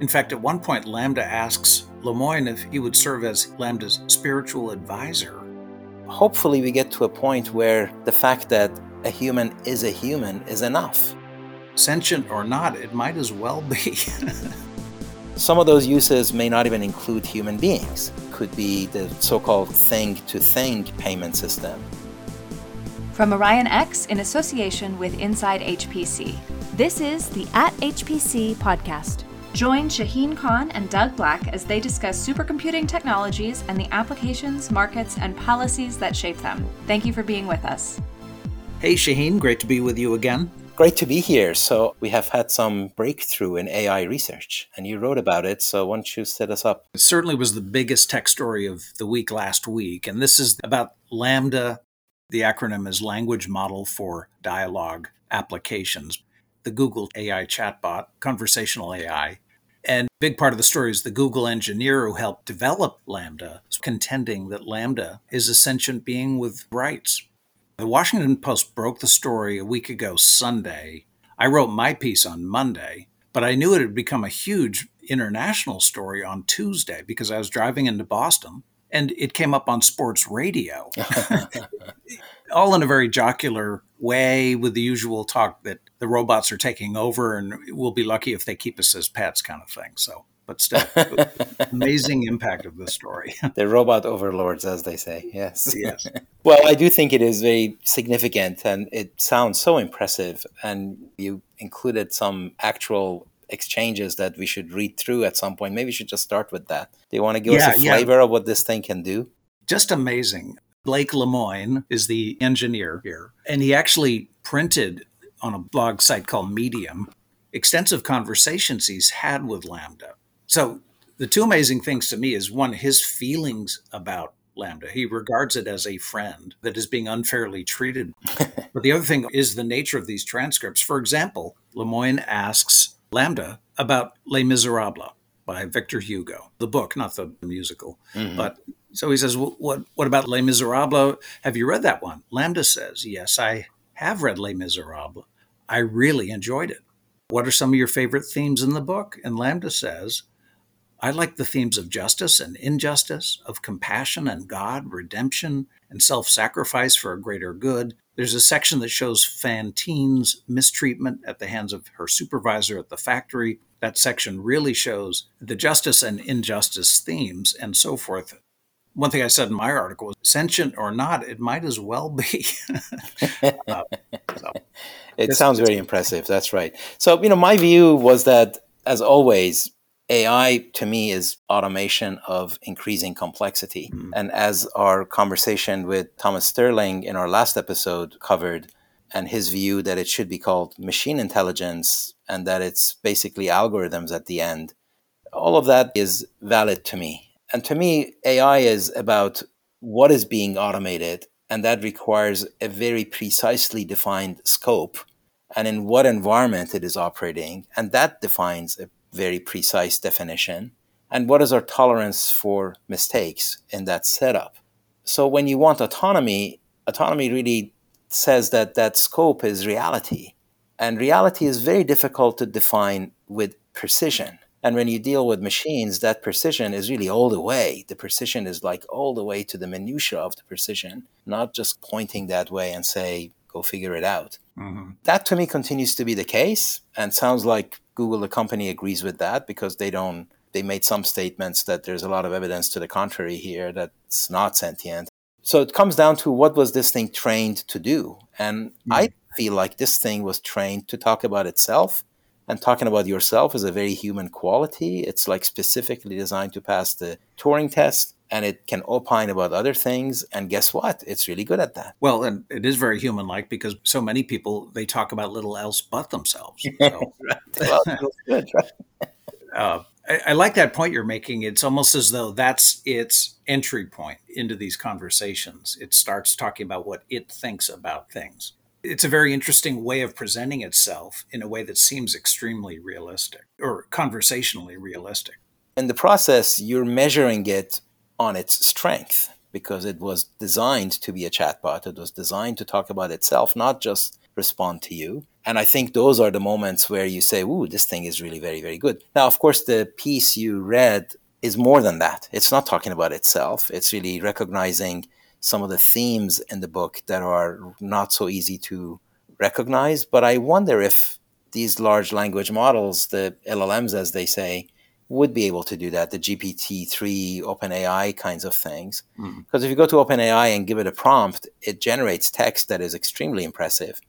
In fact, at one point, LaMDA asks Lemoine if he would serve as LaMDA's spiritual advisor. Hopefully, we get to a point where the fact that a human is a human is enough. Sentient or not, it might as well be. Some of those uses may not even include human beings. Could be the so-called thing-to-thing payment system. From OrionX in association with Inside HPC, this is the At HPC podcast. Join Shaheen Khan and Doug Black as they discuss supercomputing technologies and the applications, markets, and policies that shape them. Thank you for being with us. Hey, Shaheen, great to be with you again. Great to be here. So, we have had some breakthrough in AI research, and you wrote about it. So, why don't you set us up? It certainly was the biggest tech story of the week last week. And this is about LaMDA. The acronym is Language Model for Dialogue Applications, the Google AI chatbot, conversational AI. And big part of the story is the Google engineer who helped develop LaMDA is contending that LaMDA is a sentient being with rights. The Washington Post broke the story a week ago Sunday. I wrote my piece on Monday, but I knew it had become a huge international story on Tuesday because I was driving into Boston and it came up on sports radio. All in a very jocular way with the usual talk that the robots are taking over and we'll be lucky if they keep us as pets kind of thing. So but still, amazing impact of the story. the robot overlords, as they say. Yes. Yes. well, I do think it is very significant and it sounds so impressive. And you included some actual exchanges that we should read through at some point. Maybe we should just start with that. Do you want to give yeah, us a flavor yeah. of what this thing can do? Just amazing. Blake Lemoine is the engineer here, and he actually printed on a blog site called Medium extensive conversations he's had with LaMDA. so the two amazing things to me is one, his feelings about LaMDA. He regards it as a friend that is being unfairly treated. but the other thing is the nature of these transcripts. For example, Lemoine asks LaMDA about Les Miserables by Victor Hugo, the book, not the musical. Mm-hmm. But so he says, well, "What what about Les Miserables? Have you read that one?" LaMDA says, "Yes, I have read Les Miserables. I really enjoyed it. What are some of your favorite themes in the book?" And LaMDA says, I like the themes of justice and injustice, of compassion and God, redemption and self sacrifice for a greater good. There's a section that shows Fantine's mistreatment at the hands of her supervisor at the factory. That section really shows the justice and injustice themes and so forth. One thing I said in my article was sentient or not, it might as well be. uh, so, it sounds very impressive. That's right. So, you know, my view was that, as always, AI to me is automation of increasing complexity. Mm. And as our conversation with Thomas Sterling in our last episode covered, and his view that it should be called machine intelligence and that it's basically algorithms at the end, all of that is valid to me. And to me, AI is about what is being automated, and that requires a very precisely defined scope and in what environment it is operating. And that defines a very precise definition. And what is our tolerance for mistakes in that setup? So when you want autonomy, autonomy really says that that scope is reality. And reality is very difficult to define with precision. And when you deal with machines, that precision is really all the way. The precision is like all the way to the minutia of the precision, not just pointing that way and say, go figure it out. Mm-hmm. That to me continues to be the case and sounds like Google, the company, agrees with that because they don't. They made some statements that there's a lot of evidence to the contrary here that it's not sentient. So it comes down to what was this thing trained to do, and mm-hmm. I feel like this thing was trained to talk about itself and talking about yourself is a very human quality. It's like specifically designed to pass the Turing test and it can opine about other things. And guess what? It's really good at that. Well, and it is very human like because so many people, they talk about little else but themselves. So. well, good, right? uh, I, I like that point you're making. It's almost as though that's its entry point into these conversations. It starts talking about what it thinks about things. It's a very interesting way of presenting itself in a way that seems extremely realistic or conversationally realistic. In the process, you're measuring it on its strength because it was designed to be a chatbot. It was designed to talk about itself, not just respond to you. And I think those are the moments where you say, ooh, this thing is really very, very good. Now, of course, the piece you read is more than that. It's not talking about itself, it's really recognizing some of the themes in the book that are not so easy to recognize. But I wonder if these large language models, the LLMs, as they say, would be able to do that, the GPT-3, OpenAI kinds of things. Because mm-hmm. if you go to OpenAI and give it a prompt, it generates text that is extremely impressive.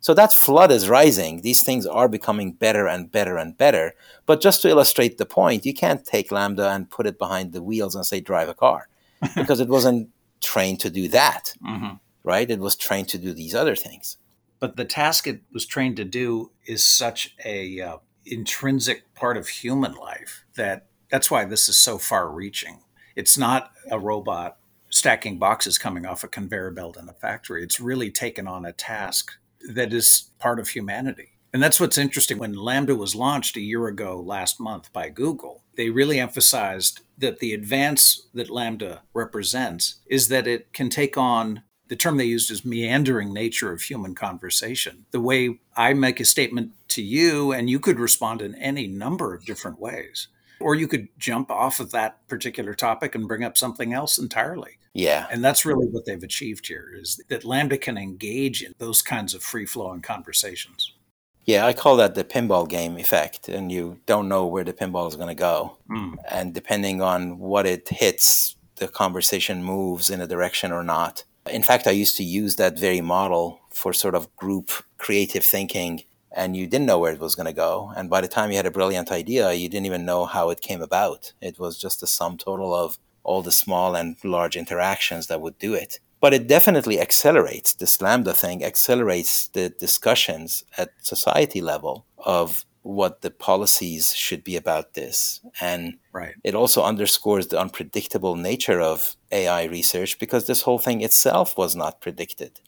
So that flood is rising. These things are becoming better and better and better. But just to illustrate the point, you can't take LaMDA and put it behind the wheels and say, drive a car, because it wasn't trained to do that, mm-hmm. right? It was trained to do these other things. But the task it was trained to do is such a uh, intrinsic part of human life that that's why this is so far reaching. It's not a robot stacking boxes coming off a conveyor belt in a factory. It's really taken on a task that is part of humanity. And that's what's interesting. When LaMDA was launched a year ago last month by Google, they really emphasized that the advance that LaMDA represents is that it can take on the term they used is meandering nature of human conversation. The way I make a statement to you, and you could respond in any number of different ways. Or you could jump off of that particular topic and bring up something else entirely. Yeah. And that's really what they've achieved here is that LaMDA can engage in those kinds of free flowing conversations. Yeah, I call that the pinball game effect. And you don't know where the pinball is going to go. Mm. And depending on what it hits, the conversation moves in a direction or not. In fact, I used to use that very model for sort of group creative thinking, and you didn't know where it was going to go. And by the time you had a brilliant idea, you didn't even know how it came about. It was just a sum total of all the small and large interactions that would do it. But it definitely accelerates this LaMDA thing, accelerates the discussions at society level of what the policies should be about this. And right. it also underscores the unpredictable nature of AI research because this whole thing itself was not predicted.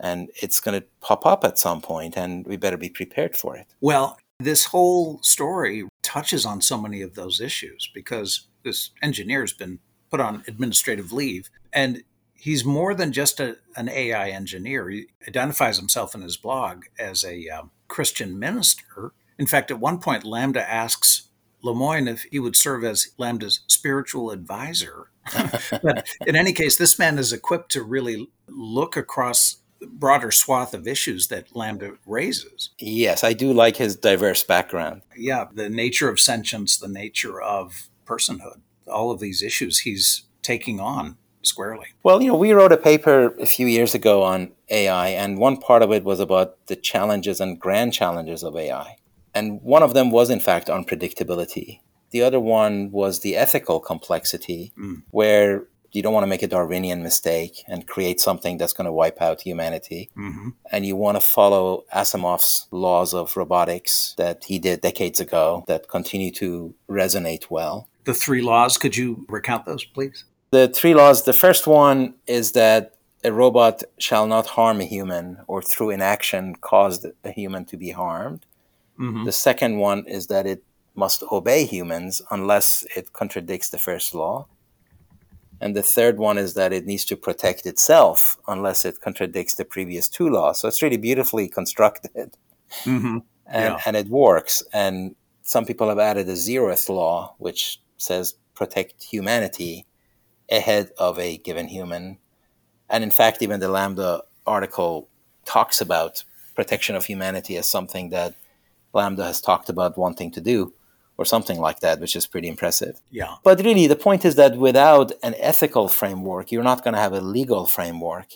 And it's going to pop up at some point, and we better be prepared for it. Well, this whole story touches on so many of those issues because this engineer has been put on administrative leave. And he's more than just a, an AI engineer. He identifies himself in his blog as a um, Christian minister in fact, at one point, LaMDA asks Lemoine if he would serve as LaMDA's spiritual advisor. but in any case, this man is equipped to really look across broader swath of issues that LaMDA raises. Yes, I do like his diverse background. Yeah, the nature of sentience, the nature of personhood, all of these issues he's taking on squarely. Well, you know, we wrote a paper a few years ago on AI, and one part of it was about the challenges and grand challenges of AI. And one of them was, in fact, unpredictability. The other one was the ethical complexity, mm. where you don't want to make a Darwinian mistake and create something that's going to wipe out humanity. Mm-hmm. And you want to follow Asimov's laws of robotics that he did decades ago that continue to resonate well. The three laws, could you recount those, please? The three laws the first one is that a robot shall not harm a human or through inaction cause a human to be harmed. Mm-hmm. The second one is that it must obey humans unless it contradicts the first law. And the third one is that it needs to protect itself unless it contradicts the previous two laws. So it's really beautifully constructed. Mm-hmm. And, yeah. and it works. And some people have added a zeroth law, which says protect humanity ahead of a given human. And in fact, even the LaMDA article talks about protection of humanity as something that LaMDA has talked about wanting to do, or something like that, which is pretty impressive. Yeah. But really, the point is that without an ethical framework, you're not going to have a legal framework.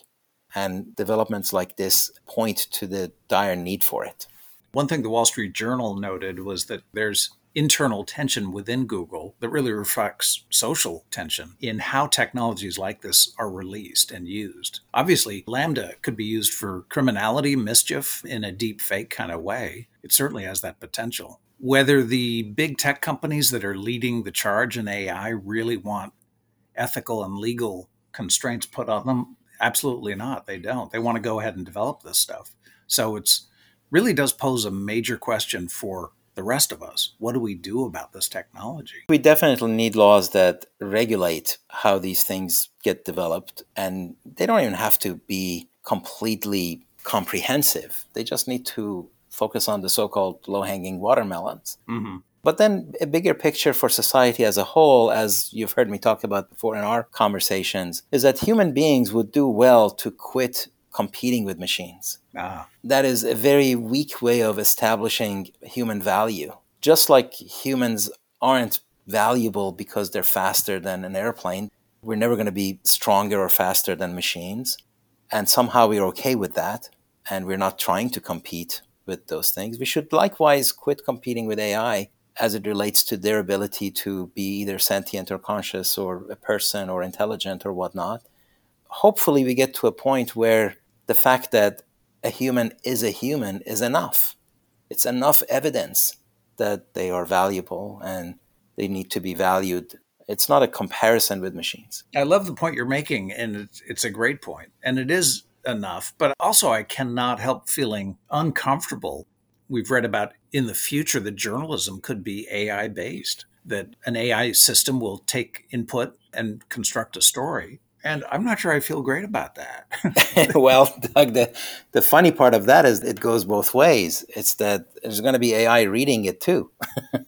And developments like this point to the dire need for it. One thing the Wall Street Journal noted was that there's internal tension within Google that really reflects social tension in how technologies like this are released and used. Obviously, LaMDA could be used for criminality, mischief in a deep fake kind of way. It certainly has that potential. Whether the big tech companies that are leading the charge in AI really want ethical and legal constraints put on them, absolutely not. They don't. They want to go ahead and develop this stuff. So it's really does pose a major question for the rest of us. What do we do about this technology? We definitely need laws that regulate how these things get developed. And they don't even have to be completely comprehensive, they just need to focus on the so called low hanging watermelons. Mm-hmm. But then a bigger picture for society as a whole, as you've heard me talk about before in our conversations, is that human beings would do well to quit competing with machines. Ah. That is a very weak way of establishing human value. Just like humans aren't valuable because they're faster than an airplane, we're never going to be stronger or faster than machines. And somehow we're okay with that. And we're not trying to compete with those things. We should likewise quit competing with AI as it relates to their ability to be either sentient or conscious or a person or intelligent or whatnot. Hopefully, we get to a point where the fact that a human is a human is enough. It's enough evidence that they are valuable and they need to be valued. It's not a comparison with machines. I love the point you're making, and it's, it's a great point. And it is enough, but also I cannot help feeling uncomfortable we've read about in the future that journalism could be AI based, that an AI system will take input and construct a story. And I'm not sure I feel great about that. well, Doug, the, the funny part of that is it goes both ways. It's that there's going to be AI reading it too.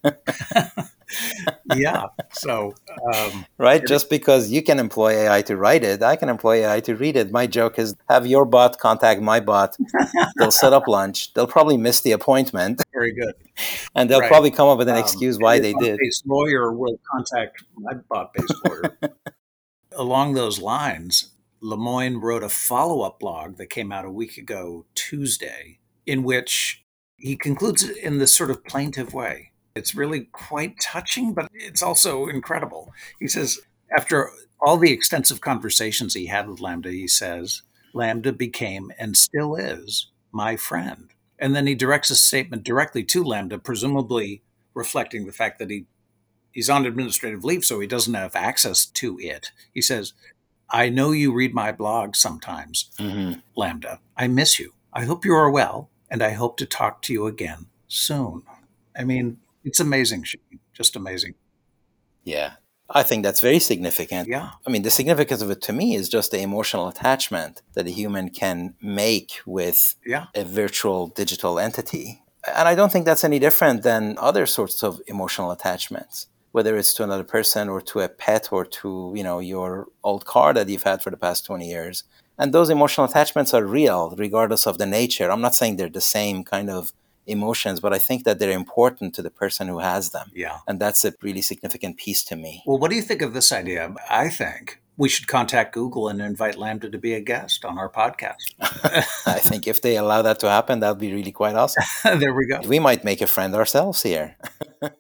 yeah. So, um, right. Just because you can employ AI to write it, I can employ AI to read it. My joke is have your bot contact my bot. they'll set up lunch. They'll probably miss the appointment. Very good. And they'll right. probably come up with an um, excuse why they did. Lawyer will contact my bot based lawyer. Along those lines, Lemoine wrote a follow up blog that came out a week ago, Tuesday, in which he concludes it in this sort of plaintive way. It's really quite touching, but it's also incredible. He says, after all the extensive conversations he had with LaMDA, he says, LaMDA became and still is my friend. And then he directs a statement directly to LaMDA, presumably reflecting the fact that he he's on administrative leave, so he doesn't have access to it. He says, I know you read my blog sometimes, mm-hmm. LaMDA. I miss you. I hope you are well, and I hope to talk to you again soon. I mean, it's amazing, just amazing. Yeah, I think that's very significant. Yeah. I mean, the significance of it to me is just the emotional attachment that a human can make with yeah. a virtual digital entity. And I don't think that's any different than other sorts of emotional attachments, whether it's to another person or to a pet or to, you know, your old car that you've had for the past 20 years. And those emotional attachments are real regardless of the nature. I'm not saying they're the same kind of emotions, but I think that they're important to the person who has them. Yeah. And that's a really significant piece to me. Well, what do you think of this idea? I think we should contact Google and invite LaMDA to be a guest on our podcast. I think if they allow that to happen, that would be really quite awesome. there we go. We might make a friend ourselves here.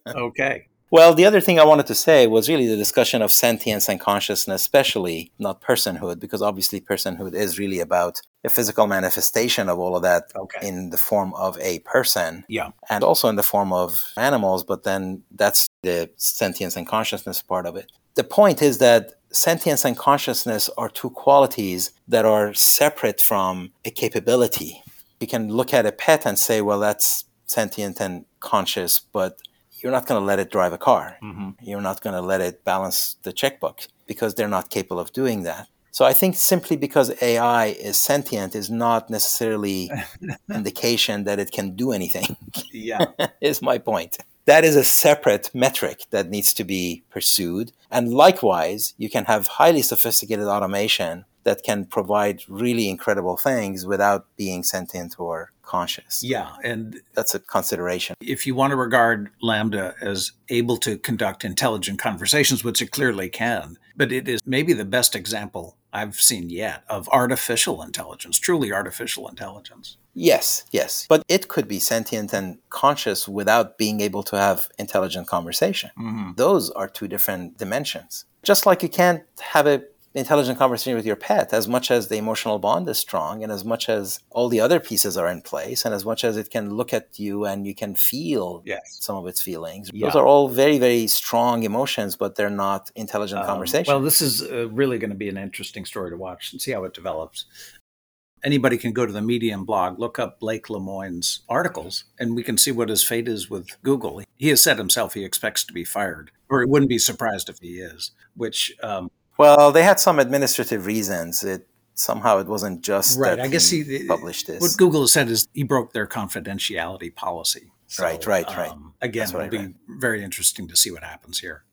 okay. Well, the other thing I wanted to say was really the discussion of sentience and consciousness, especially not personhood, because obviously personhood is really about a physical manifestation of all of that okay. in the form of a person. Yeah. And also in the form of animals, but then that's the sentience and consciousness part of it. The point is that sentience and consciousness are two qualities that are separate from a capability. You can look at a pet and say, well, that's sentient and conscious, but you're not going to let it drive a car. Mm-hmm. You're not going to let it balance the checkbook because they're not capable of doing that. So I think simply because AI is sentient is not necessarily indication that it can do anything. Yeah. is my point. That is a separate metric that needs to be pursued. And likewise, you can have highly sophisticated automation that can provide really incredible things without being sentient or conscious. Yeah, and that's a consideration. If you want to regard LaMDA as able to conduct intelligent conversations, which it clearly can, but it is maybe the best example I've seen yet of artificial intelligence, truly artificial intelligence. Yes, yes. But it could be sentient and conscious without being able to have intelligent conversation. Mm-hmm. Those are two different dimensions. Just like you can't have a intelligent conversation with your pet as much as the emotional bond is strong and as much as all the other pieces are in place and as much as it can look at you and you can feel yes. some of its feelings yeah. those are all very very strong emotions but they're not intelligent um, conversation well this is uh, really going to be an interesting story to watch and see how it develops anybody can go to the medium blog look up blake lemoine's articles and we can see what his fate is with google he has said himself he expects to be fired or he wouldn't be surprised if he is which um, well, they had some administrative reasons. It somehow it wasn't just right. I guess he, he, published this. What Google has said is he broke their confidentiality policy. So, right, right, right. Um, again, it'll be very interesting to see what happens here.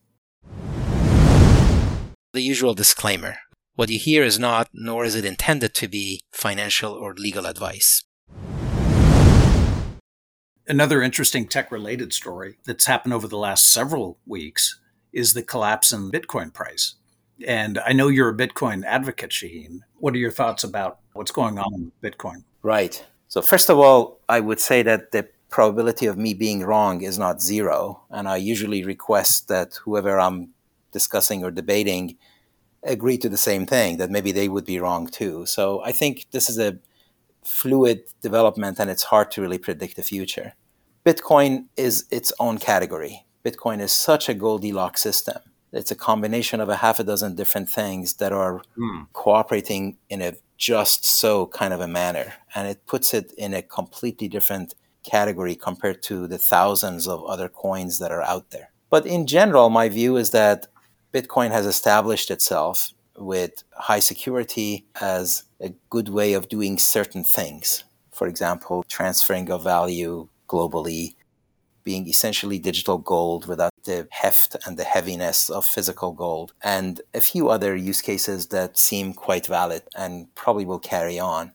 The usual disclaimer. What you hear is not, nor is it intended to be, financial or legal advice. Another interesting tech related story that's happened over the last several weeks is the collapse in Bitcoin price. And I know you're a Bitcoin advocate, Shaheen. What are your thoughts about what's going on in Bitcoin? Right. So, first of all, I would say that the probability of me being wrong is not zero. And I usually request that whoever I'm discussing or debating agree to the same thing, that maybe they would be wrong too. So, I think this is a fluid development and it's hard to really predict the future. Bitcoin is its own category. Bitcoin is such a Goldilocks system it's a combination of a half a dozen different things that are mm. cooperating in a just so kind of a manner. And it puts it in a completely different category compared to the thousands of other coins that are out there. But in general, my view is that Bitcoin has established itself with high security as a good way of doing certain things. For example, transferring of value globally, being essentially digital gold without the heft and the heaviness of physical gold, and a few other use cases that seem quite valid and probably will carry on.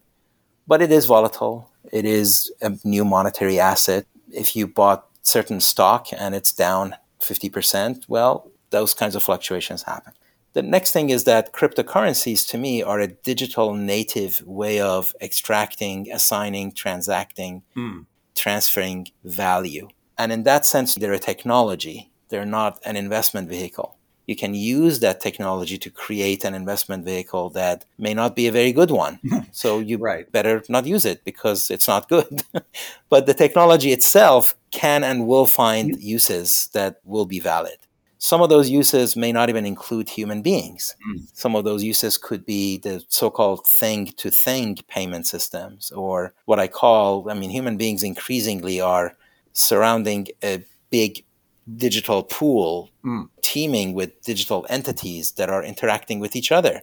But it is volatile. It is a new monetary asset. If you bought certain stock and it's down 50%, well, those kinds of fluctuations happen. The next thing is that cryptocurrencies to me are a digital native way of extracting, assigning, transacting, mm. transferring value. And in that sense, they're a technology, they're not an investment vehicle. You can use that technology to create an investment vehicle that may not be a very good one. so you right. better not use it because it's not good. but the technology itself can and will find uses that will be valid. Some of those uses may not even include human beings. Mm. Some of those uses could be the so called thing to thing payment systems, or what I call, I mean, human beings increasingly are surrounding a big digital pool mm. teeming with digital entities that are interacting with each other.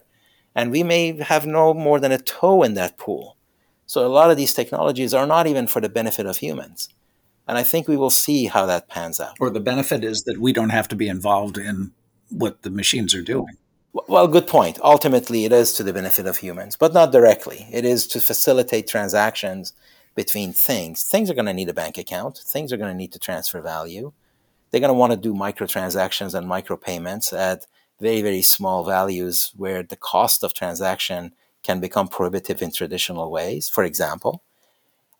And we may have no more than a toe in that pool. So a lot of these technologies are not even for the benefit of humans. And I think we will see how that pans out. Or the benefit is that we don't have to be involved in what the machines are doing. Well, good point. Ultimately, it is to the benefit of humans, but not directly. It is to facilitate transactions between things. Things are going to need a bank account. Things are going to need to transfer value. They're going to want to do microtransactions and micropayments at very, very small values where the cost of transaction can become prohibitive in traditional ways, for example.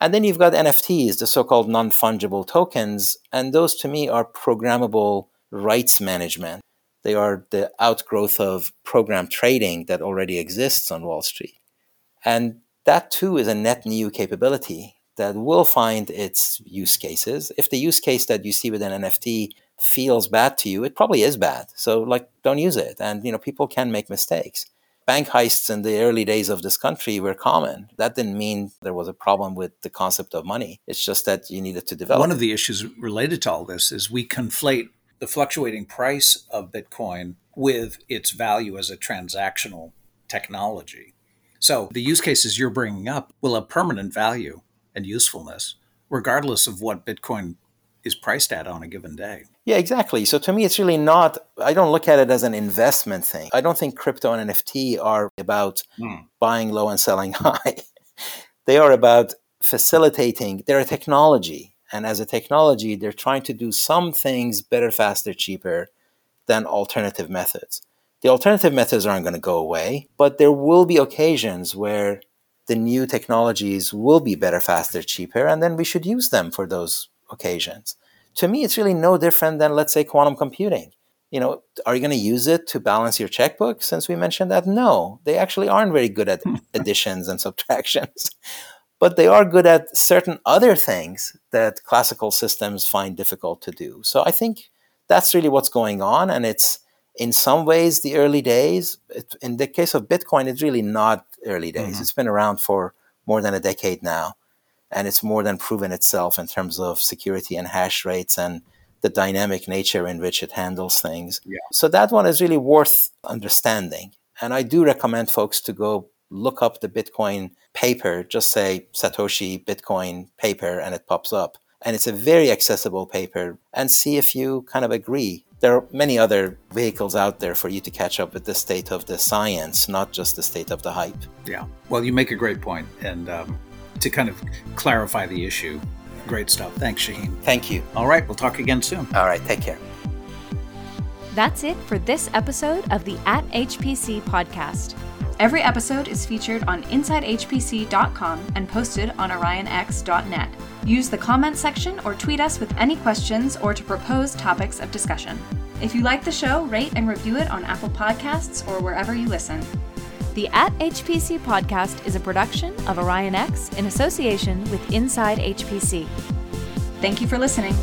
And then you've got NFTs, the so called non fungible tokens. And those to me are programmable rights management. They are the outgrowth of program trading that already exists on Wall Street. And that too is a net new capability that will find its use cases. If the use case that you see with an NFT feels bad to you, it probably is bad. So like don't use it. And you know, people can make mistakes. Bank heists in the early days of this country were common. That didn't mean there was a problem with the concept of money. It's just that you needed to develop. One of the issues related to all this is we conflate the fluctuating price of Bitcoin with its value as a transactional technology. So the use cases you're bringing up will have permanent value and usefulness, regardless of what Bitcoin is priced at on a given day. Yeah, exactly. So to me, it's really not, I don't look at it as an investment thing. I don't think crypto and NFT are about mm. buying low and selling high. they are about facilitating, they're a technology. And as a technology, they're trying to do some things better, faster, cheaper than alternative methods. The alternative methods aren't going to go away, but there will be occasions where the new technologies will be better, faster, cheaper, and then we should use them for those occasions. To me, it's really no different than, let's say, quantum computing. You know, are you going to use it to balance your checkbook since we mentioned that? No, they actually aren't very good at additions and subtractions, but they are good at certain other things that classical systems find difficult to do. So I think that's really what's going on, and it's in some ways the early days. It, in the case of Bitcoin, it's really not early days. Mm-hmm. It's been around for more than a decade now, and it's more than proven itself in terms of security and hash rates and the dynamic nature in which it handles things. Yeah. So that one is really worth understanding. And I do recommend folks to go look up the Bitcoin paper, just say Satoshi Bitcoin paper, and it pops up. And it's a very accessible paper, and see if you kind of agree. There are many other vehicles out there for you to catch up with the state of the science, not just the state of the hype. Yeah. Well, you make a great point. And um, to kind of clarify the issue, great stuff. Thanks, Shaheen. Thank you. All right. We'll talk again soon. All right. Take care. That's it for this episode of the At HPC podcast. Every episode is featured on InsideHPC.com and posted on OrionX.net. Use the comment section or tweet us with any questions or to propose topics of discussion. If you like the show, rate and review it on Apple Podcasts or wherever you listen. The At HPC podcast is a production of OrionX in association with Inside HPC. Thank you for listening.